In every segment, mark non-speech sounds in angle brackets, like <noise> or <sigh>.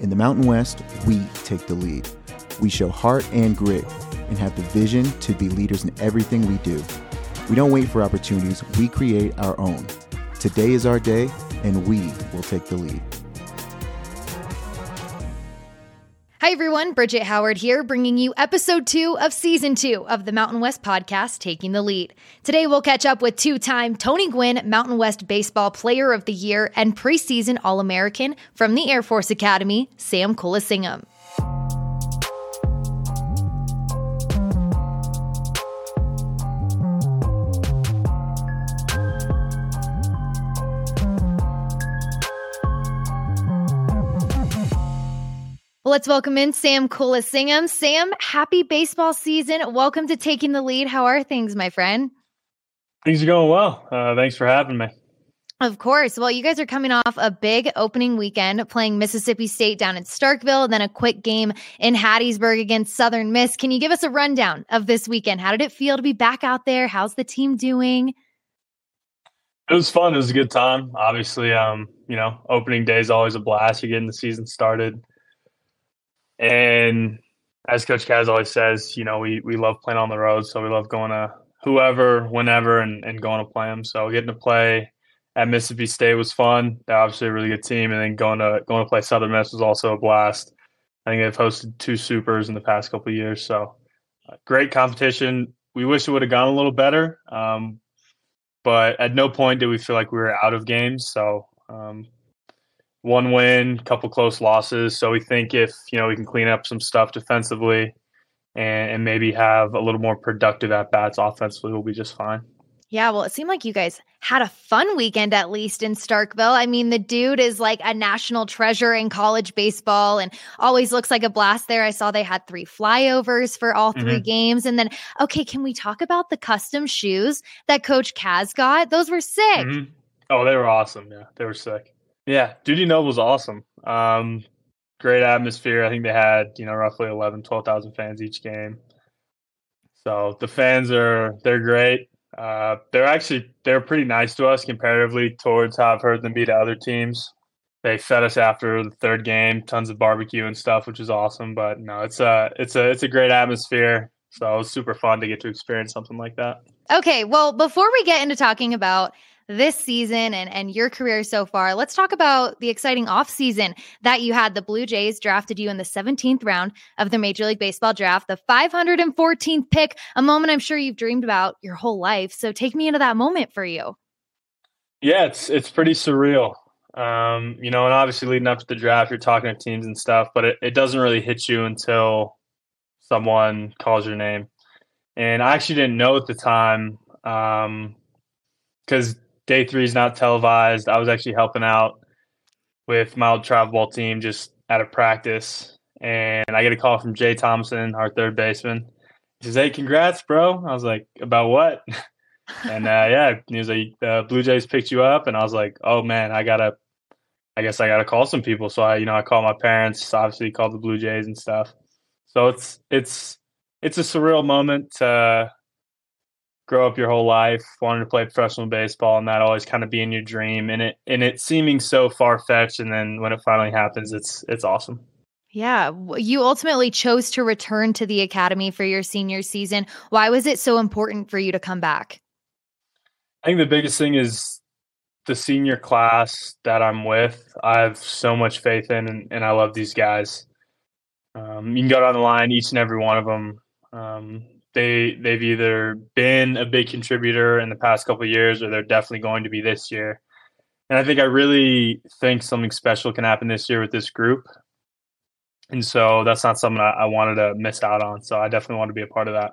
In the Mountain West, we take the lead. We show heart and grit and have the vision to be leaders in everything we do. We don't wait for opportunities, we create our own. Today is our day, and we will take the lead. Hi, everyone. Bridget Howard here, bringing you episode two of season two of the Mountain West podcast, Taking the Lead. Today, we'll catch up with two time Tony Gwynn Mountain West Baseball Player of the Year and preseason All American from the Air Force Academy, Sam Kulasingam. let's welcome in Sam Kulasingam. Sam, happy baseball season. Welcome to Taking the Lead. How are things, my friend? Things are going well. Uh, thanks for having me. Of course. Well, you guys are coming off a big opening weekend playing Mississippi State down in Starkville, then a quick game in Hattiesburg against Southern Miss. Can you give us a rundown of this weekend? How did it feel to be back out there? How's the team doing? It was fun. It was a good time. Obviously, um, you know, opening day is always a blast. You're getting the season started. And as Coach Kaz always says, you know, we, we love playing on the road. So we love going to whoever, whenever, and, and going to play them. So getting to play at Mississippi State was fun. They're obviously a really good team. And then going to going to play Southern Miss was also a blast. I think they've hosted two supers in the past couple years. So uh, great competition. We wish it would have gone a little better. Um, but at no point did we feel like we were out of games. So um, one win, couple close losses. So we think if you know we can clean up some stuff defensively and, and maybe have a little more productive at bats offensively, we'll be just fine. Yeah, well, it seemed like you guys had a fun weekend at least in Starkville. I mean, the dude is like a national treasure in college baseball and always looks like a blast there. I saw they had three flyovers for all 3 mm-hmm. games. And then, okay, can we talk about the custom shoes that Coach Kaz got? Those were sick. Mm-hmm. Oh, they were awesome. Yeah, they were sick. Yeah, Dudy Noble was awesome. Um, great atmosphere. I think they had, you know, roughly 11, 12,000 fans each game. So the fans are, they're great. Uh, they're actually, they're pretty nice to us comparatively towards how I've heard them be to other teams. They fed us after the third game, tons of barbecue and stuff, which is awesome. But no, it's a, it's a, it's a great atmosphere. So it was super fun to get to experience something like that. Okay. Well, before we get into talking about this season and, and your career so far, let's talk about the exciting offseason that you had. The Blue Jays drafted you in the 17th round of the Major League Baseball draft, the 514th pick, a moment I'm sure you've dreamed about your whole life. So take me into that moment for you. Yeah, it's it's pretty surreal. Um, you know, and obviously leading up to the draft, you're talking to teams and stuff, but it, it doesn't really hit you until someone calls your name. And I actually didn't know at the time because um, day three is not televised. I was actually helping out with my old travel ball team just out of practice. And I get a call from Jay Thomason, our third baseman. He says, Hey, congrats, bro. I was like, About what? <laughs> and uh, yeah, he was like, The Blue Jays picked you up. And I was like, Oh, man, I got to, I guess I got to call some people. So I, you know, I called my parents, obviously called the Blue Jays and stuff. So it's, it's, it's a surreal moment to grow up your whole life wanting to play professional baseball and that always kind of being your dream and it and it seeming so far fetched and then when it finally happens it's it's awesome. Yeah, you ultimately chose to return to the academy for your senior season. Why was it so important for you to come back? I think the biggest thing is the senior class that I'm with. I have so much faith in, and, and I love these guys. Um, you can go down the line, each and every one of them. Um, they they've either been a big contributor in the past couple years or they're definitely going to be this year. And I think I really think something special can happen this year with this group. And so that's not something I, I wanted to miss out on. So I definitely want to be a part of that.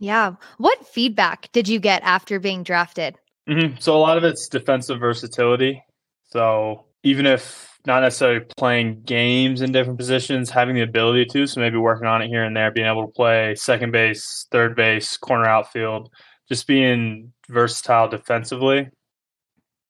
Yeah. What feedback did you get after being drafted? Mm-hmm. So a lot of it's defensive versatility. So even if not necessarily playing games in different positions, having the ability to. So maybe working on it here and there, being able to play second base, third base, corner outfield, just being versatile defensively.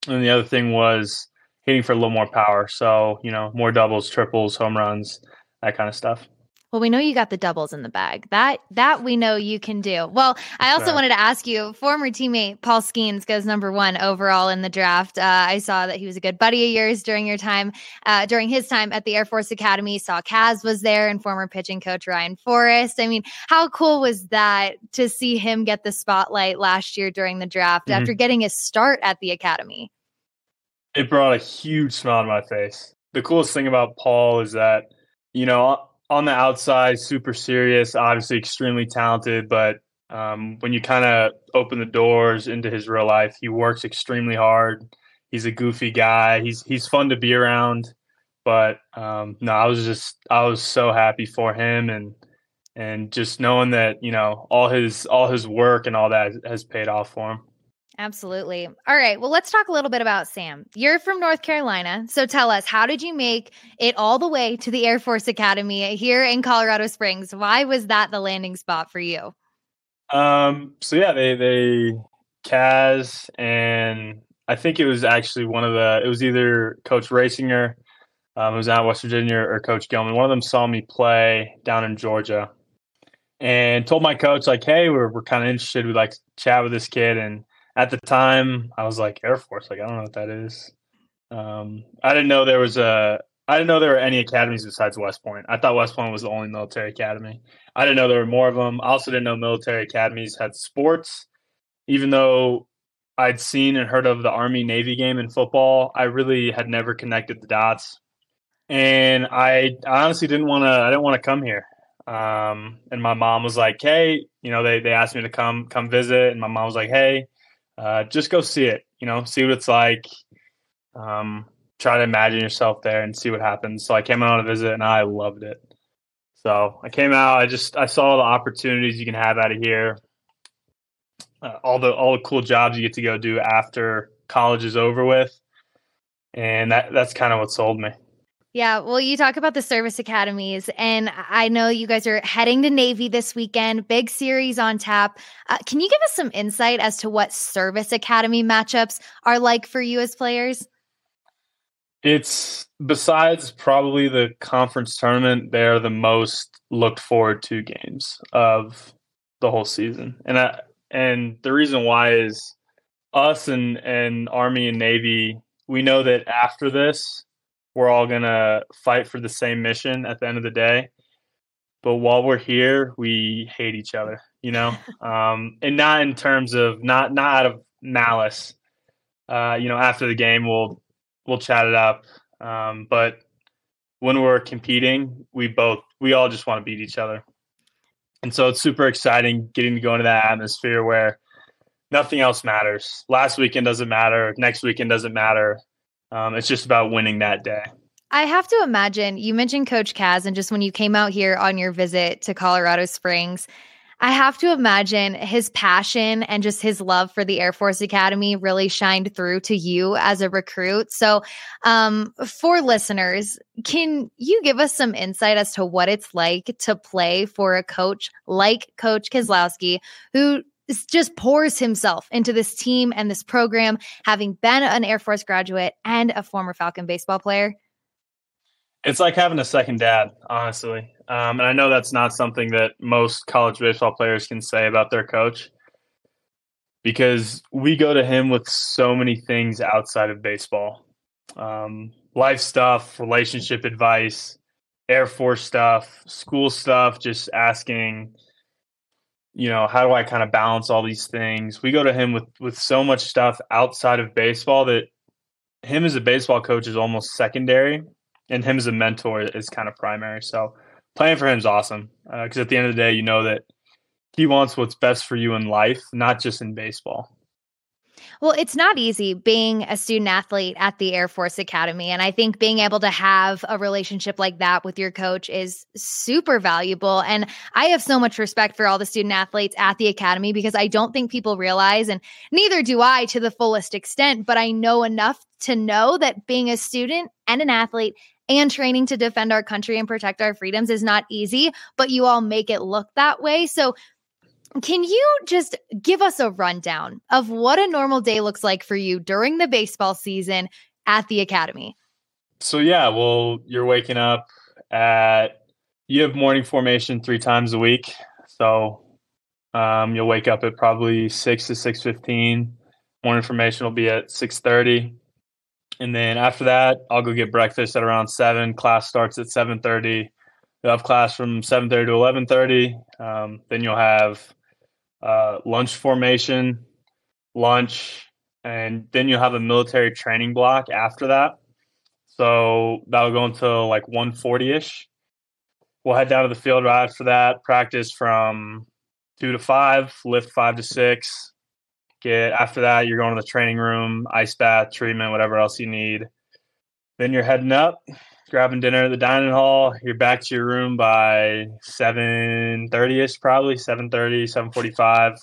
And the other thing was hitting for a little more power. So, you know, more doubles, triples, home runs, that kind of stuff. Well, we know you got the doubles in the bag. That that we know you can do. Well, I also wanted to ask you, former teammate Paul Skenes goes number one overall in the draft. Uh, I saw that he was a good buddy of yours during your time, uh, during his time at the Air Force Academy. Saw Kaz was there and former pitching coach Ryan Forrest. I mean, how cool was that to see him get the spotlight last year during the draft mm-hmm. after getting his start at the academy? It brought a huge smile to my face. The coolest thing about Paul is that, you know, on the outside, super serious, obviously extremely talented, but um, when you kind of open the doors into his real life, he works extremely hard. He's a goofy guy. He's he's fun to be around. But um, no, I was just I was so happy for him and and just knowing that you know all his all his work and all that has paid off for him. Absolutely. All right. Well, let's talk a little bit about Sam. You're from North Carolina. So tell us, how did you make it all the way to the Air Force Academy here in Colorado Springs? Why was that the landing spot for you? Um, so yeah, they they Kaz and I think it was actually one of the it was either Coach Rasinger, um, who was out West Virginia, or Coach Gilman. One of them saw me play down in Georgia and told my coach like, "Hey, we're we're kind of interested. We'd like to chat with this kid." And at the time I was like Air Force, like I don't know what that is. Um, I didn't know there was a I didn't know there were any academies besides West Point. I thought West Point was the only military academy. I didn't know there were more of them. I also didn't know military academies had sports. Even though I'd seen and heard of the Army Navy game in football, I really had never connected the dots. And I, honestly didn't want to. I didn't want to come here. Um, and my mom was like, "Hey, you know, they they asked me to come come visit." And my mom was like, "Hey, uh, just go see it. You know, see what it's like. Um, try to imagine yourself there and see what happens. So I came out on a visit and I loved it. So I came out. I just I saw the opportunities you can have out of here. Uh, all the all the cool jobs you get to go do after college is over with, and that that's kind of what sold me. Yeah, well, you talk about the service academies, and I know you guys are heading to Navy this weekend, big series on tap. Uh, can you give us some insight as to what service academy matchups are like for you as players? It's besides probably the conference tournament, they're the most looked forward to games of the whole season. And I, and the reason why is us and, and Army and Navy, we know that after this, we're all gonna fight for the same mission at the end of the day. But while we're here, we hate each other, you know, <laughs> um, and not in terms of not not out of malice. Uh, you know, after the game, we'll we'll chat it up. Um, but when we're competing, we both we all just want to beat each other, and so it's super exciting getting to go into that atmosphere where nothing else matters. Last weekend doesn't matter. Next weekend doesn't matter. Um, it's just about winning that day. I have to imagine you mentioned Coach Kaz, and just when you came out here on your visit to Colorado Springs, I have to imagine his passion and just his love for the Air Force Academy really shined through to you as a recruit. So, um, for listeners, can you give us some insight as to what it's like to play for a coach like Coach Kazlausky, who just pours himself into this team and this program, having been an Air Force graduate and a former Falcon baseball player? It's like having a second dad, honestly. Um, and I know that's not something that most college baseball players can say about their coach because we go to him with so many things outside of baseball um, life stuff, relationship advice, Air Force stuff, school stuff, just asking you know how do i kind of balance all these things? We go to him with with so much stuff outside of baseball that him as a baseball coach is almost secondary and him as a mentor is kind of primary. So playing for him is awesome because uh, at the end of the day you know that he wants what's best for you in life not just in baseball well, it's not easy being a student athlete at the Air Force Academy. And I think being able to have a relationship like that with your coach is super valuable. And I have so much respect for all the student athletes at the Academy because I don't think people realize, and neither do I to the fullest extent, but I know enough to know that being a student and an athlete and training to defend our country and protect our freedoms is not easy, but you all make it look that way. So can you just give us a rundown of what a normal day looks like for you during the baseball season at the academy? So, yeah, well, you're waking up at you have morning formation three times a week. So um, you'll wake up at probably six to six fifteen. Morning formation will be at six thirty, and then after that, I'll go get breakfast at around seven. Class starts at seven thirty. You'll have class from seven thirty to eleven thirty. Um, then you'll have uh, lunch formation, lunch, and then you'll have a military training block after that. So that'll go until like 140 ish. We'll head down to the field right after that, practice from two to five, lift five to six. Get after that, you're going to the training room, ice bath, treatment, whatever else you need. Then you're heading up, grabbing dinner at the dining hall. You're back to your room by 7:30 ish, probably 7:30, 7:45,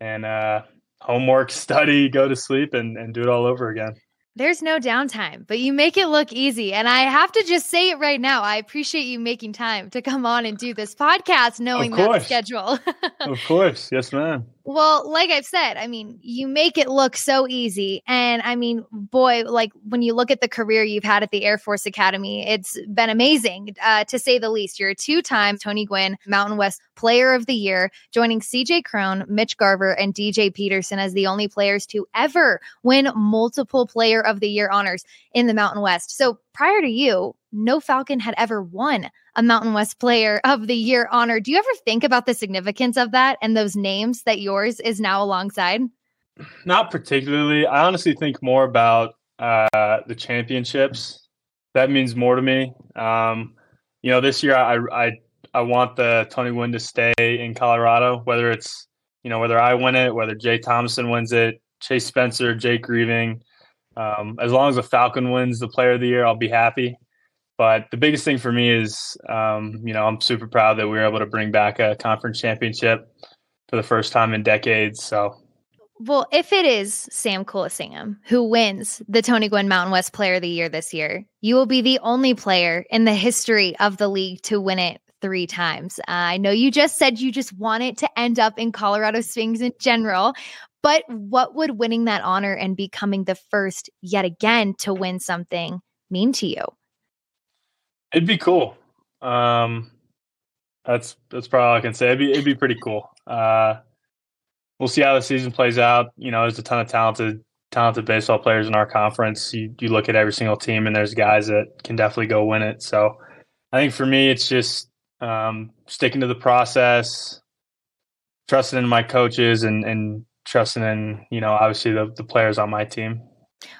and uh, homework, <laughs> study, go to sleep, and and do it all over again. There's no downtime, but you make it look easy. And I have to just say it right now. I appreciate you making time to come on and do this podcast, knowing that schedule. <laughs> of course. Yes, ma'am. Well, like I've said, I mean, you make it look so easy. And I mean, boy, like when you look at the career you've had at the Air Force Academy, it's been amazing uh, to say the least. You're a two time Tony Gwynn Mountain West Player of the Year, joining CJ Cron, Mitch Garver, and DJ Peterson as the only players to ever win multiple Player of the Year honors in the Mountain West. So prior to you, no Falcon had ever won a Mountain West Player of the Year honor. Do you ever think about the significance of that and those names that yours is now alongside? Not particularly. I honestly think more about uh, the championships. That means more to me. Um, you know, this year I, I I want the Tony Gwynn to stay in Colorado, whether it's you know whether I win it, whether Jay Thomason wins it, Chase Spencer, Jake Grieving. Um, as long as the Falcon wins the Player of the Year, I'll be happy. But the biggest thing for me is, um, you know, I'm super proud that we were able to bring back a conference championship for the first time in decades. So, well, if it is Sam Kulasingam who wins the Tony Gwynn Mountain West Player of the Year this year, you will be the only player in the history of the league to win it three times. Uh, I know you just said you just want it to end up in Colorado Springs in general, but what would winning that honor and becoming the first yet again to win something mean to you? It'd be cool. Um, that's that's probably all I can say. It'd be it'd be pretty cool. Uh, we'll see how the season plays out. You know, there's a ton of talented talented baseball players in our conference. You you look at every single team, and there's guys that can definitely go win it. So, I think for me, it's just um, sticking to the process, trusting in my coaches, and and trusting in you know obviously the the players on my team.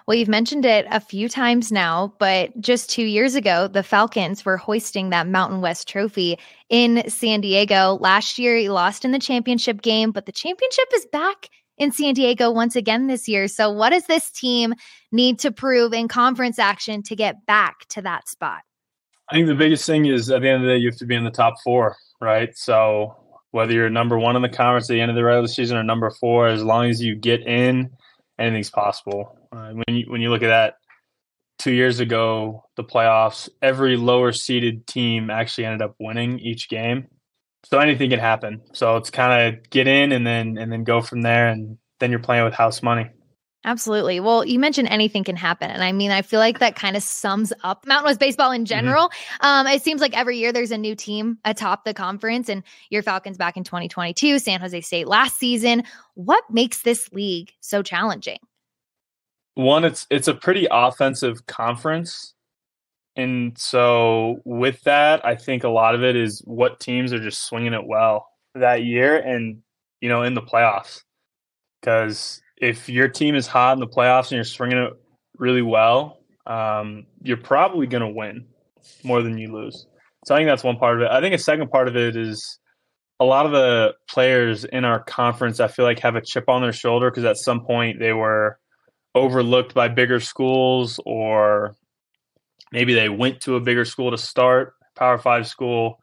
Well, you've mentioned it a few times now, but just two years ago, the Falcons were hoisting that Mountain West trophy in San Diego. Last year, he lost in the championship game, but the championship is back in San Diego once again this year. So, what does this team need to prove in conference action to get back to that spot? I think the biggest thing is at the end of the day, you have to be in the top four, right? So, whether you're number one in the conference at the end of the regular season or number four, as long as you get in, anything's possible. Uh, when you when you look at that, two years ago, the playoffs, every lower seeded team actually ended up winning each game. So anything can happen. So it's kind of get in and then and then go from there, and then you're playing with house money. Absolutely. Well, you mentioned anything can happen. And I mean, I feel like that kind of sums up Mountain West baseball in mm-hmm. general. Mm-hmm. Um, it seems like every year there's a new team atop the conference, and your Falcons back in 2022, San Jose State last season. What makes this league so challenging? one it's it's a pretty offensive conference and so with that i think a lot of it is what teams are just swinging it well that year and you know in the playoffs because if your team is hot in the playoffs and you're swinging it really well um, you're probably going to win more than you lose. So i think that's one part of it. I think a second part of it is a lot of the players in our conference i feel like have a chip on their shoulder because at some point they were overlooked by bigger schools or maybe they went to a bigger school to start power five school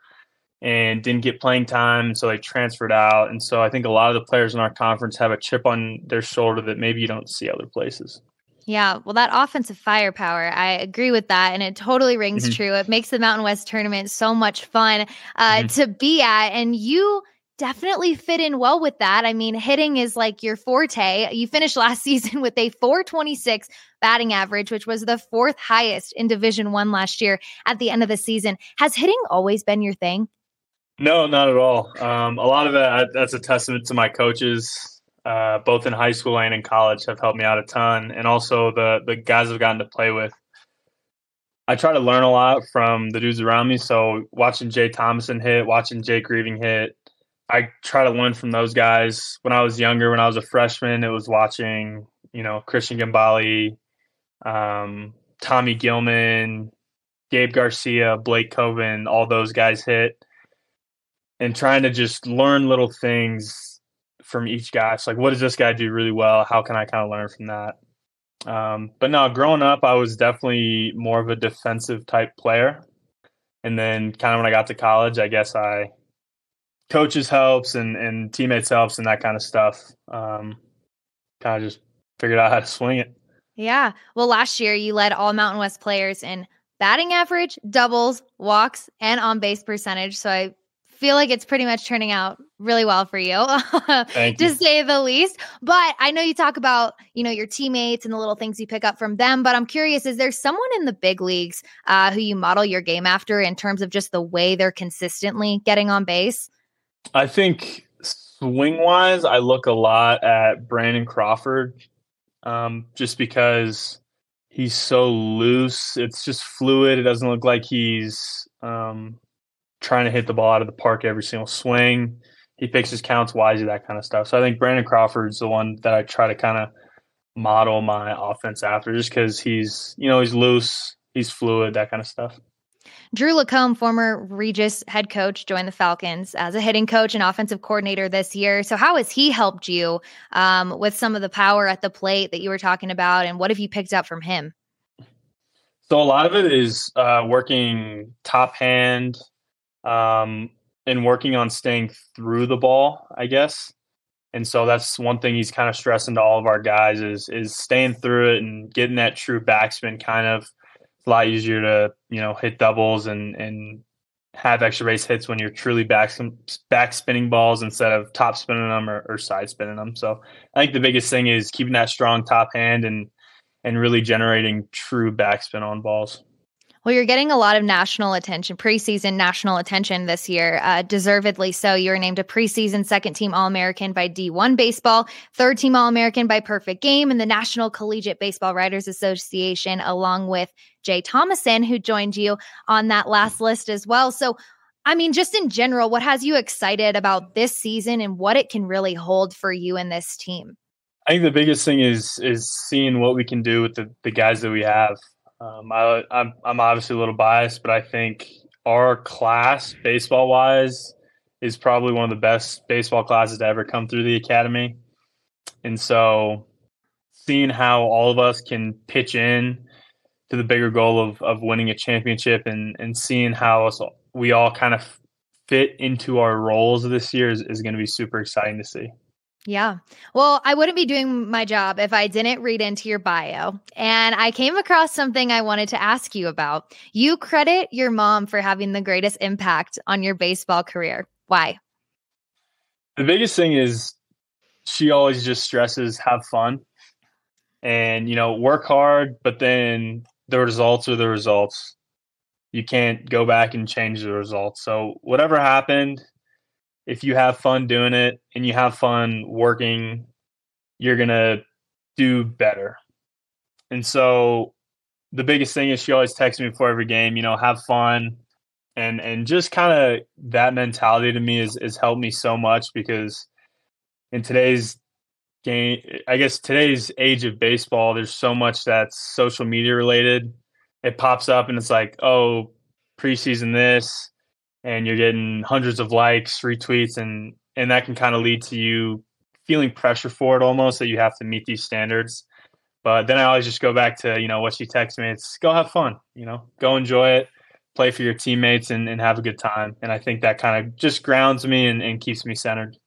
and didn't get playing time so they transferred out and so i think a lot of the players in our conference have a chip on their shoulder that maybe you don't see other places yeah, well, that offensive firepower, I agree with that. And it totally rings mm-hmm. true. It makes the Mountain West tournament so much fun uh, mm-hmm. to be at. And you definitely fit in well with that. I mean, hitting is like your forte. You finished last <laughs> season with a 426 batting average, which was the fourth highest in Division 1 last year at the end of the season. Has hitting always been your thing? No, not at all. Um, a lot of that, that's a testament to my coaches, uh, both in high school and in college, have helped me out a ton, and also the the guys I've gotten to play with. I try to learn a lot from the dudes around me. So watching Jay Thomason hit, watching Jake Grieving hit, I try to learn from those guys. When I was younger, when I was a freshman, it was watching, you know, Christian Gambale, um, Tommy Gilman, Gabe Garcia, Blake Coven, all those guys hit, and trying to just learn little things from each guy. So like, what does this guy do really well? How can I kind of learn from that? Um, but no, growing up, I was definitely more of a defensive type player. And then kind of when I got to college, I guess I coaches helps and, and teammates helps and that kind of stuff. Um, kind of just figured out how to swing it. Yeah. Well, last year you led all Mountain West players in batting average, doubles, walks, and on base percentage. So I feel like it's pretty much turning out really well for you, <laughs> to you. say the least. But I know you talk about, you know, your teammates and the little things you pick up from them. But I'm curious, is there someone in the big leagues uh, who you model your game after in terms of just the way they're consistently getting on base? I think swing wise, I look a lot at Brandon Crawford, um, just because he's so loose. It's just fluid. It doesn't look like he's um, trying to hit the ball out of the park every single swing. He picks his counts wisely, that kind of stuff. So I think Brandon Crawford's the one that I try to kind of model my offense after, just because he's you know he's loose, he's fluid, that kind of stuff. Drew LaComb, former Regis head coach, joined the Falcons as a hitting coach and offensive coordinator this year. So, how has he helped you um, with some of the power at the plate that you were talking about, and what have you picked up from him? So, a lot of it is uh, working top hand, um, and working on staying through the ball, I guess. And so that's one thing he's kind of stressing to all of our guys is is staying through it and getting that true backspin kind of a lot easier to, you know, hit doubles and and have extra base hits when you're truly back back spinning balls instead of top spinning them or, or side spinning them. So I think the biggest thing is keeping that strong top hand and and really generating true backspin on balls. Well, you're getting a lot of national attention, preseason national attention this year, uh, deservedly so. You were named a preseason second team All American by D1 Baseball, third team All American by Perfect Game, and the National Collegiate Baseball Writers Association, along with Jay Thomason, who joined you on that last list as well. So, I mean, just in general, what has you excited about this season and what it can really hold for you and this team? I think the biggest thing is is seeing what we can do with the, the guys that we have. Um, I, I'm I'm obviously a little biased, but I think our class, baseball wise, is probably one of the best baseball classes to ever come through the academy. And so, seeing how all of us can pitch in to the bigger goal of of winning a championship, and and seeing how us, we all kind of fit into our roles this year is, is going to be super exciting to see. Yeah. Well, I wouldn't be doing my job if I didn't read into your bio. And I came across something I wanted to ask you about. You credit your mom for having the greatest impact on your baseball career. Why? The biggest thing is she always just stresses have fun and, you know, work hard, but then the results are the results. You can't go back and change the results. So, whatever happened, if you have fun doing it and you have fun working, you're going to do better. And so the biggest thing is she always texts me before every game, you know, have fun. And and just kind of that mentality to me is has helped me so much because in today's game, I guess today's age of baseball, there's so much that's social media related. It pops up and it's like, oh, preseason this, and you're getting hundreds of likes, retweets, and and that can kind of lead to you feeling pressure for it almost that you have to meet these standards. But then I always just go back to you know what she texts me. It's go have fun, you know, go enjoy it, play for your teammates, and, and have a good time. And I think that kind of just grounds me and, and keeps me centered.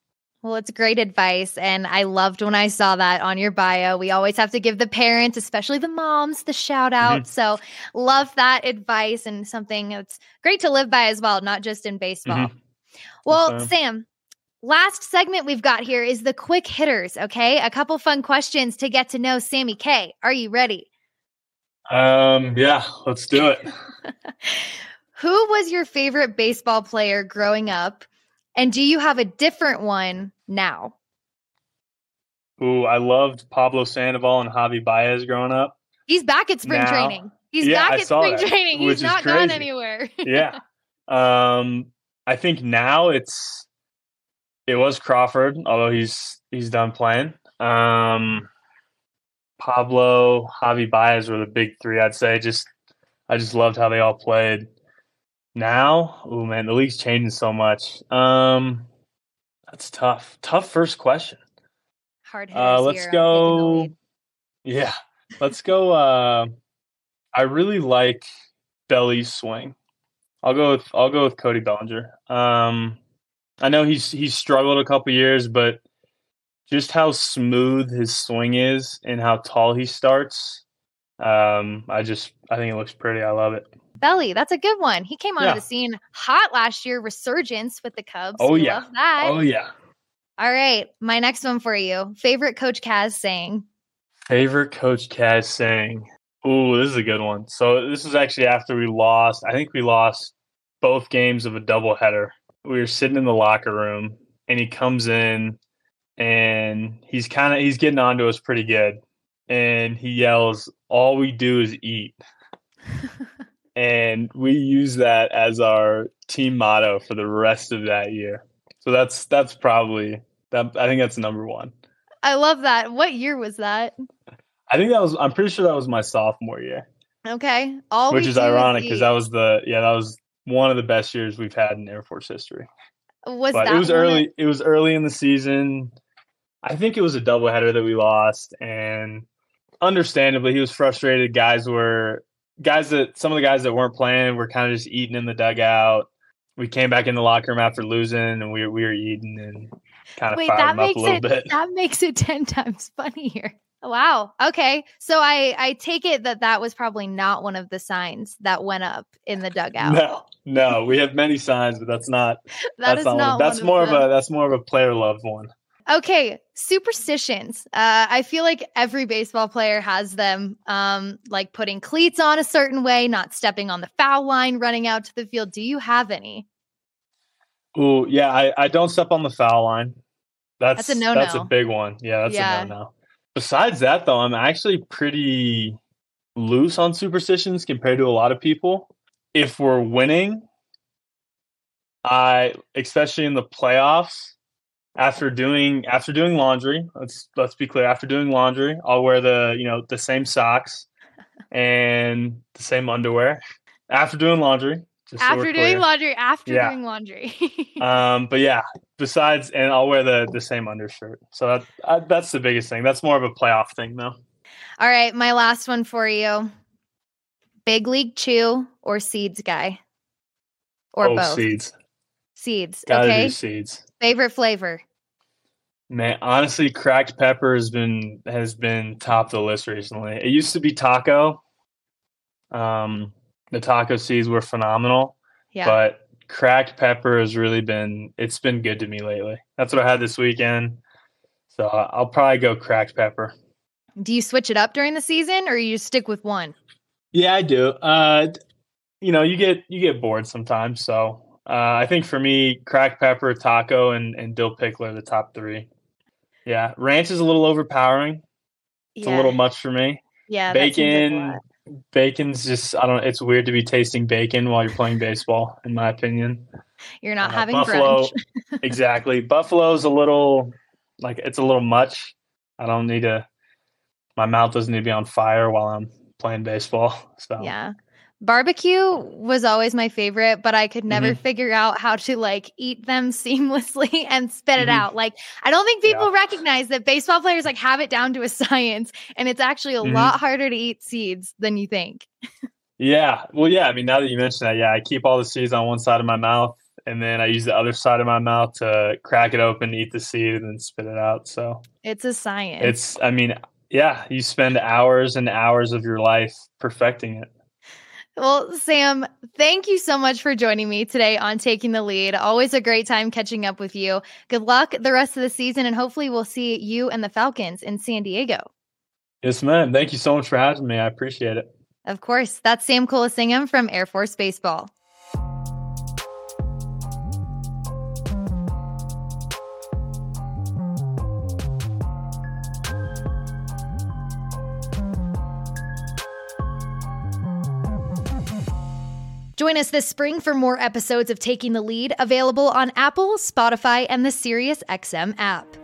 Well, it's great advice. And I loved when I saw that on your bio. We always have to give the parents, especially the moms, the shout out. Mm-hmm. So, love that advice and something that's great to live by as well, not just in baseball. Mm-hmm. Well, Sam, last segment we've got here is the quick hitters. Okay, a couple fun questions to get to know Sammy K. Are you ready? Um, yeah, let's do it. <laughs> Who was your favorite baseball player growing up? And do you have a different one now? Ooh, I loved Pablo Sandoval and Javi Baez growing up. He's back at spring Now- training. He's Yeah, back I at spring that, training. He's not gone anywhere. <laughs> Yeah. um, I think now it's it was Crawford, although he's he's done playing. Um, Pablo, Javi Baez were the big three. I'd say just I just loved how they all played. Now, oh man, the league's changing so much. Um, that's tough. Tough first question. Hard Uh, let's here. I'm taking the go. Yeah, let's go. Uh, I really like Belly's swing. I'll go with I'll go with Cody Bellinger. Um, I know he's he's struggled a couple years, but just how smooth his swing is and how tall he starts, um, I just I think it looks pretty. I love it. Belly, that's a good one. He came onto Yeah. the scene hot last year, resurgence with the Cubs. Oh, We yeah. love that. Oh yeah. All right, my next one for you. Favorite Coach Kaz saying? Favorite Coach Kaz saying? Ooh, this is a good one. So this is actually after we lost. I think we lost both games of a doubleheader. We were sitting in the locker room, and he comes in, and he's kind of he's getting onto us pretty good, and he yells, "All we do is eat," <laughs> and we use that as our team motto for the rest of that year. So that's that's probably that. I think that's number one. I love that. What year was that? I think that was. I'm pretty sure that was my sophomore year, Okay. All which is ironic because that was the yeah that was one of the best years we've had in Air Force history. was but that it was early. It was early in the season. I think it was a doubleheader that we lost, and understandably, he was frustrated. Guys were guys that some of the guys that weren't playing were kind of just eating in the dugout. We came back in the locker room after losing, and we we were eating and kind of Wait, that him up a makes little it bit. <laughs> that makes it <laughs> 10 times funnier. Wow. Okay. So I I take it that that was probably not one of the signs that went up in the dugout. No, no, we have many signs, but that's not <laughs> That that's is not, not one. That's one more of of, a that's more of a player loved one. Okay, superstitions. Uh, I feel like every baseball player has them, um, like putting cleats on a certain way, not stepping on the foul line, running out to the field. Do you have any? Oh yeah, I, I don't step on the foul line. That's That's a That's a big one. Yeah, that's Yeah. a no no. Besides that, though, I'm actually pretty loose on superstitions compared to a lot of people. If we're winning, I especially in the playoffs, after doing after doing laundry, let's let's be clear. After doing laundry, I'll wear the you know the same socks <laughs> and the same underwear. After doing laundry, just so after we're doing laundry, after Yeah. doing laundry. <laughs> Um, but yeah, besides, and I'll wear the the same undershirt. So that uh, that's the biggest thing. That's more of a playoff thing, though. All right, my last one for you. Big League Chew or Seeds guy? Or oh, both? seeds. Seeds. Gotta okay. do seeds. Favorite flavor? Man, honestly, cracked pepper has been has been top of the list recently. It used to be taco. Um, the taco seeds were phenomenal, Yeah. but cracked pepper has really been it's been good to me lately. That's what I had this weekend. So I- I'll probably go cracked pepper. Do you switch it up during the season or you stick with one? Yeah, I do. Uh, you know, you get you get bored sometimes. So uh, I think for me, cracked pepper, taco, and and dill pickle are the top three. Yeah, ranch is a little overpowering. It's a little much for me. Yeah. like bacon, bacon's just I don't. It's weird to be tasting bacon while you're playing baseball, in my opinion. You're not Uh, having Buffalo, <laughs> exactly. Buffalo's a little like it's a little much. I don't need to. My mouth doesn't need to be on fire while I'm playing baseball. So Yeah. Barbecue was always my favorite, but I could never Mm-hmm. figure out how to like eat them <laughs> seamlessly and spit it Mhm. out. Like I don't think people Yeah. recognize that baseball players like have it down to a science and it's actually a Mhm. lot harder to eat seeds than you think. Yeah. Well, yeah. I mean, now that you mention that, yeah, I keep all the seeds on one side of my mouth, and then I use the other side of my mouth to crack it open, eat the seed, and then spit it out. So It's a science. it's, I mean, yeah, you spend hours and hours of your life perfecting it. Well, Sam, thank you so much for joining me today on Taking the Lead. Always a great time catching up with you. Good luck the rest of the season, and hopefully, we'll see you and the Falcons in San Diego. Yes, ma'am. Thank you so much for having me. I appreciate it. Of course. That's Sam Kulasingam from Air Force Baseball. Join us this spring for more episodes of Taking the Lead, available on Apple, Spotify, and the SiriusXM app.